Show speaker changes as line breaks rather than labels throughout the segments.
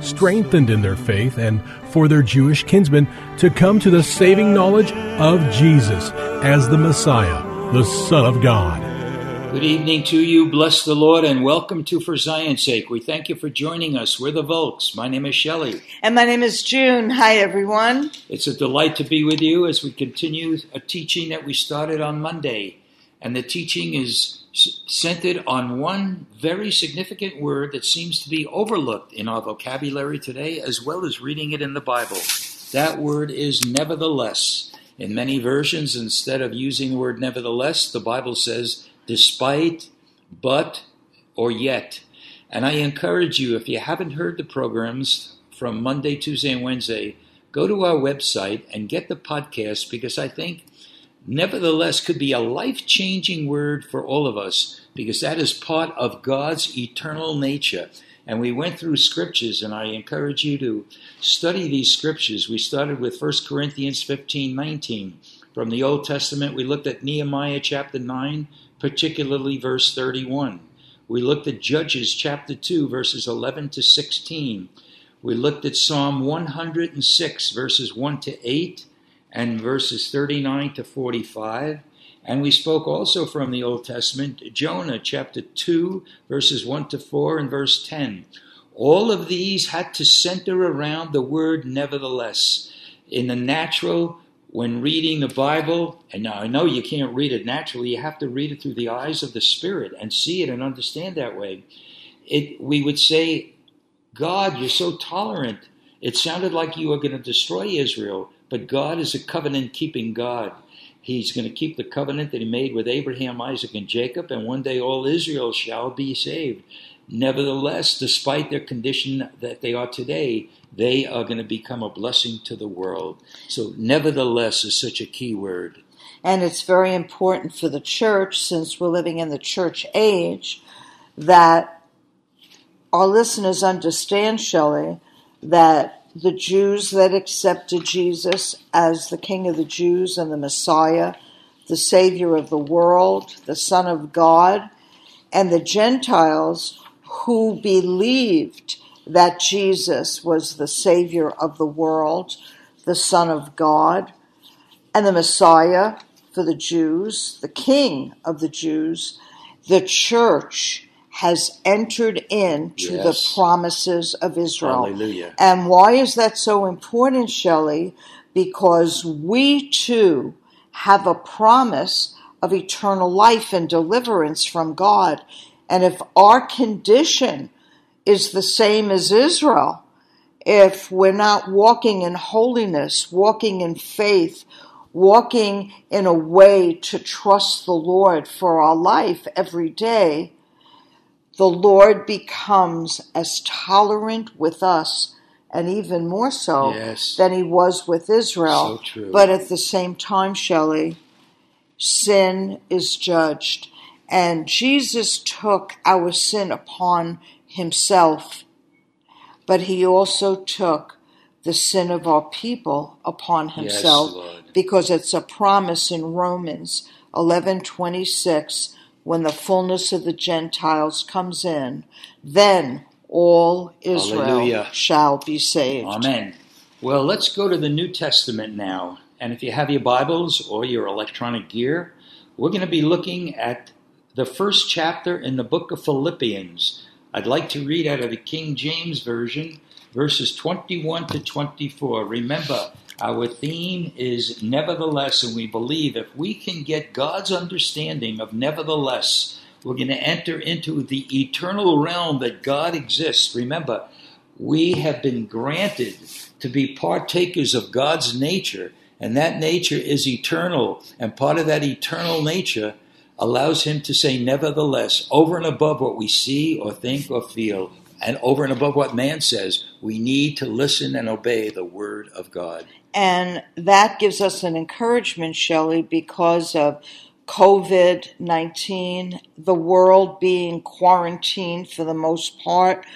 strengthened in their faith and for their Jewish kinsmen to come to the saving knowledge of Jesus as the Messiah, the Son of God.
Good evening to you. Bless the Lord and welcome to For Zion's Sake. We thank you for joining us. We're the Volks. My name is Shelley.
And my name is June. Hi, everyone.
It's a delight to be with you as we continue a teaching that we started on Monday. And the teaching is centered on one very significant word that seems to be overlooked in our vocabulary today, as well as reading it in the Bible. That word is nevertheless. In many versions, instead of using the word nevertheless, the Bible says despite, but, or yet. And I encourage you, if you haven't heard the programs from Monday, Tuesday, and Wednesday, go to our website and get the podcast because I think nevertheless could be a life changing word for all of us because that is part of God's eternal nature. And we went through scriptures, and I encourage you to study these scriptures. We started with 1 Corinthians 15 19. From the Old Testament, we looked at Nehemiah chapter 9, particularly verse 31. We looked at Judges chapter 2, verses 11 to 16. We looked at Psalm 106, verses 1 to 8 and verses 39 to 45. And we spoke also from the Old Testament, Jonah chapter 2, verses 1 to 4 and verse 10. All of these had to center around the word nevertheless. In the natural, when reading the Bible, and now I know you can't read it naturally, you have to read it through the eyes of the Spirit and see it and understand that way. It, we would say, God, you're so tolerant. It sounded like you were going to destroy Israel. But God is a covenant keeping God. He's going to keep the covenant that he made with Abraham, Isaac, and Jacob, and one day all Israel shall be saved. Nevertheless, despite their condition that they are today, they are going to become a blessing to the world. So, nevertheless is such a key word.
And it's very important for the church, since we're living in the church age, that our listeners understand, Shelley, that the Jews that accepted Jesus as the King of the Jews and the Messiah, the Savior of the world, the Son of God, and the Gentiles who believed that Jesus was the Savior of the world, the Son of God, and the Messiah for the Jews, the King of the Jews, the church has entered into yes. the promises of Israel.
Hallelujah.
And why is that so important, Shelley? Because we too have a promise of eternal life and deliverance from God. And if our condition is the same as Israel, if we're not walking in holiness, walking in faith, walking in a way to trust the Lord for our life every day, the Lord becomes as tolerant with us and even more so
yes.
than he was with Israel.
So
but at the same time, Shelley, sin is judged. And Jesus took our sin upon himself, but he also took the sin of our people upon himself
yes,
because it's a promise in Romans 11:26 when the fullness of the Gentiles comes in, then all Israel
Hallelujah.
shall be saved.
Amen. Well, let's go to the New Testament now. And if you have your Bibles or your electronic gear, we're going to be looking at the first chapter in the book of Philippians. I'd like to read out of the King James Version, verses 21 to 24. Remember, our theme is nevertheless, and we believe if we can get God's understanding of nevertheless, we're going to enter into the eternal realm that God exists. Remember, we have been granted to be partakers of God's nature, and that nature is eternal. And part of that eternal nature allows Him to say, nevertheless, over and above what we see or think or feel, and over and above what man says, we need to listen and obey the Word of God.
And that gives us an encouragement, Shelley, because of COVID 19, the world being quarantined for the most part,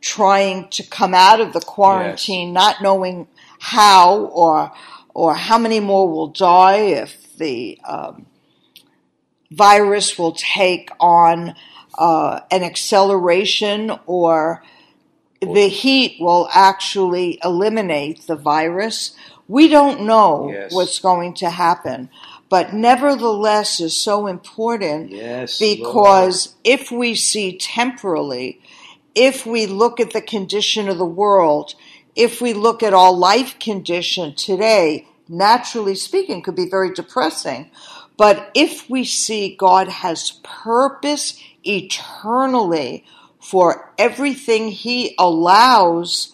trying to come out of the quarantine, yes. not knowing how or or how many more will die if the um, virus will take on uh, an acceleration or the heat will actually eliminate the virus. We don't know yes. what's going to happen, but nevertheless is so important
yes,
because Lord. if we see temporally, if we look at the condition of the world, if we look at our life condition today, naturally speaking, could be very depressing. But if we see God has purpose eternally for everything He allows,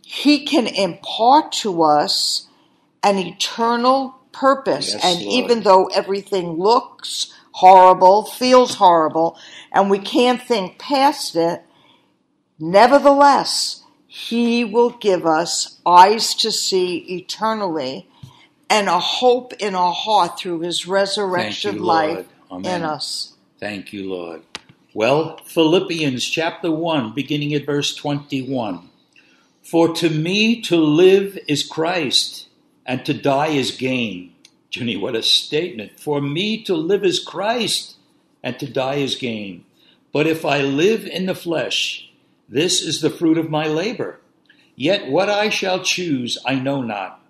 He can impart to us an eternal purpose. Yes, and Lord. even though everything looks horrible, feels horrible, and we can't think past it, nevertheless, He will give us eyes to see eternally and a hope in our heart through His resurrection you, life in us.
Thank you, Lord. Well, Philippians chapter 1, beginning at verse 21. For to me to live is Christ, and to die is gain. Junie, what a statement. For me to live is Christ, and to die is gain. But if I live in the flesh, this is the fruit of my labor. Yet what I shall choose I know not.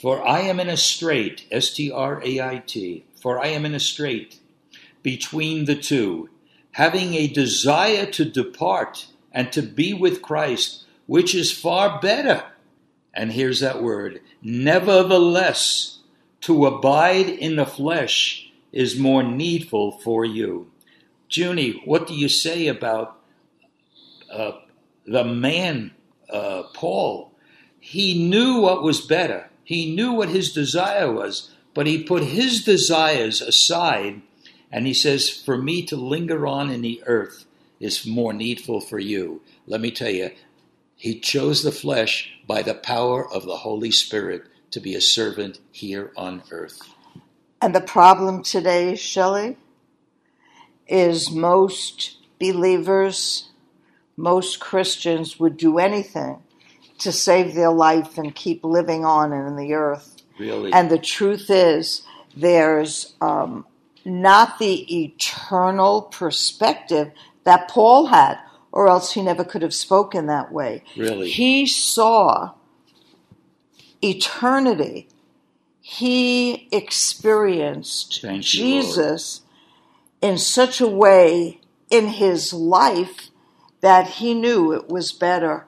For I am in a strait, S T R A I T, for I am in a strait between the two having a desire to depart and to be with Christ, which is far better. And here's that word nevertheless, to abide in the flesh is more needful for you. Junie, what do you say about uh, the man, uh, Paul? He knew what was better, he knew what his desire was, but he put his desires aside and he says, For me to linger on in the earth is more needful for you. Let me tell you, he chose the flesh by the power of the Holy Spirit to be a servant here on earth.
And the problem today, Shelley, is most believers, most Christians would do anything to save their life and keep living on in the earth.
Really?
And the truth is, there's um, not the eternal perspective that Paul had, or else he never could have spoken that way.
Really?
He saw eternity. He experienced
Thank
Jesus you, in such a way in his life that he knew it was better.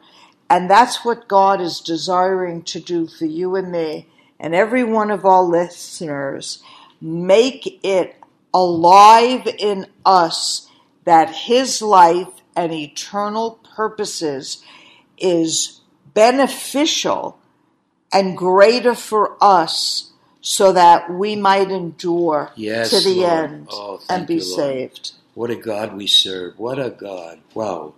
And that's what God is desiring to do for you and me and every one of our listeners. Make it alive in us that his life and eternal purposes is beneficial and greater for us so that we might endure
yes,
to the
Lord.
end
oh,
and be
you,
saved.
What a God we serve. What a God. Wow.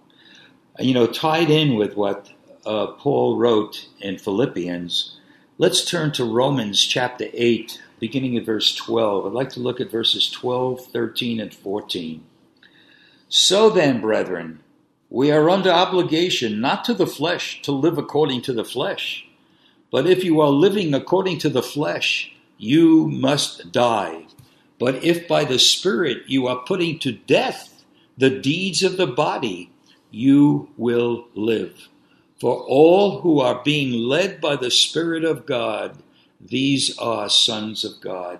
You know, tied in with what uh, Paul wrote in Philippians, let's turn to Romans chapter 8, beginning at verse 12. I'd like to look at verses 12, 13, and 14. So then, brethren, we are under obligation not to the flesh to live according to the flesh. But if you are living according to the flesh, you must die. But if by the Spirit you are putting to death the deeds of the body, you will live. For all who are being led by the Spirit of God, these are sons of God.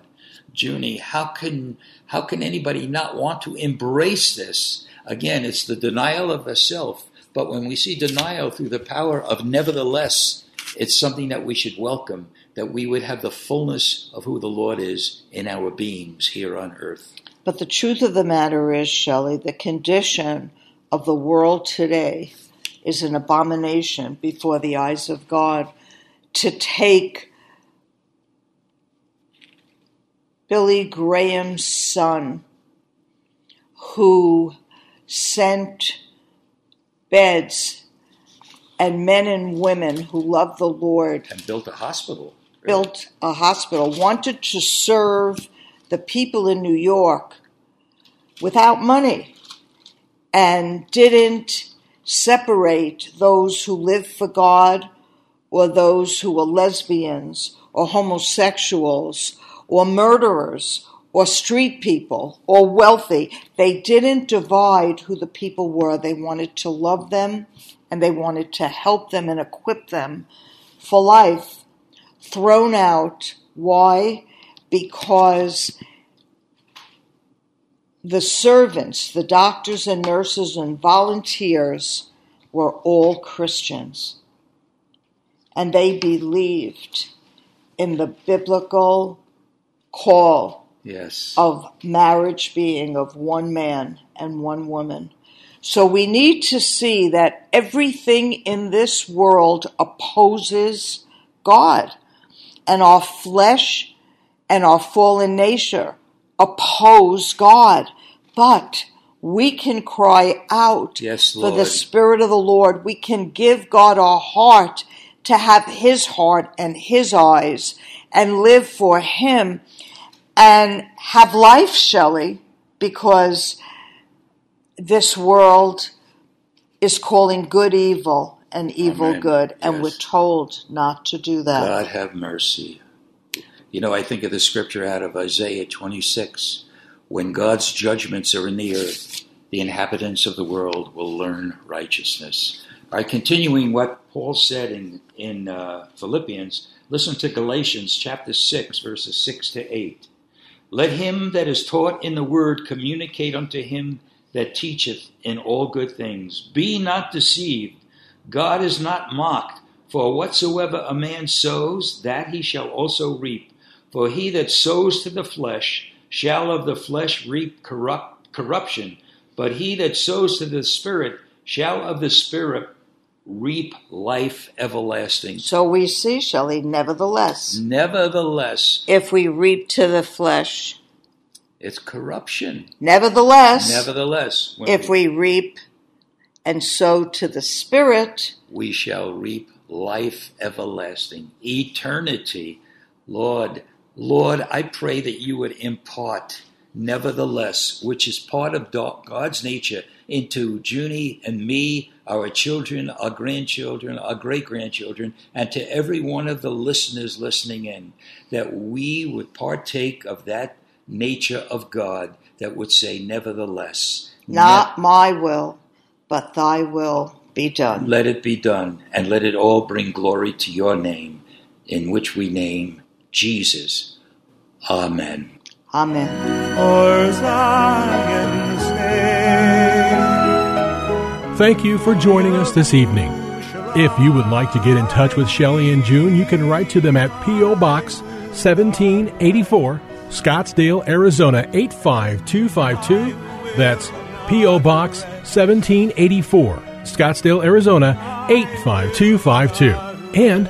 Junie, how can how can anybody not want to embrace this? Again, it's the denial of the self, But when we see denial through the power of nevertheless, it's something that we should welcome, that we would have the fullness of who the Lord is in our beings here on earth.
But the truth of the matter is, Shelley, the condition of the world today is an abomination before the eyes of God. To take Billy Graham's son, who sent beds and men and women who loved the Lord
And built a hospital.
built a hospital, wanted to serve the people in New York without money, and didn't separate those who live for God or those who were lesbians or homosexuals or murderers or street people or wealthy. They didn't divide who the people were. They wanted to love them and they wanted to help them and equip them for life thrown out. Why? Because the servants, the doctors and nurses and volunteers were all Christians. And they believed in the biblical call
Yes.
of marriage being of one man and one woman. So we need to see that everything in this world opposes God, and our flesh and our fallen nature oppose God. But we can cry out
Yes,
for the Spirit of the Lord. We can give God our heart to have His heart and His eyes and live for Him and have life, Shelley, because this world is calling good evil and evil
Amen.
good, and
Yes.
we're told not to do that.
God have mercy. You know, I think of the scripture out of Isaiah 26. When God's judgments are in the earth, the inhabitants of the world will learn righteousness. Right, continuing what Paul said in, in uh, Philippians, listen to Galatians chapter 6, verses 6 to 8. Let him that is taught in the word communicate unto him that teacheth in all good things. Be not deceived. God is not mocked. For whatsoever a man sows, that he shall also reap. For he that sows to the flesh shall of the flesh reap corrupt, corruption. But he that sows to the Spirit shall of the Spirit reap life everlasting.
So we see, Shelley, nevertheless,
Nevertheless,
if we reap to the flesh,
it's corruption.
nevertheless,
Nevertheless,
if we reap and sow to the Spirit,
we shall reap life everlasting, eternity. Lord, Lord, I pray that you would impart, nevertheless, which is part of God's nature, into Junie and me, our children, our grandchildren, our great grandchildren, and to every one of the listeners listening in, that we would partake of that nature of God that would say, nevertheless.
not my will, but thy will be done.
Let it be done, and let it all bring glory to your name, in which we name Jesus. Amen.
Amen.
For Zion's sake.
Thank you for joining us this evening. If you would like to get in touch with Shelley and June, you can write to them at P.O. Box 1784, Scottsdale, Arizona 85252. That's P.O. Box 1784, Scottsdale, Arizona 85252. And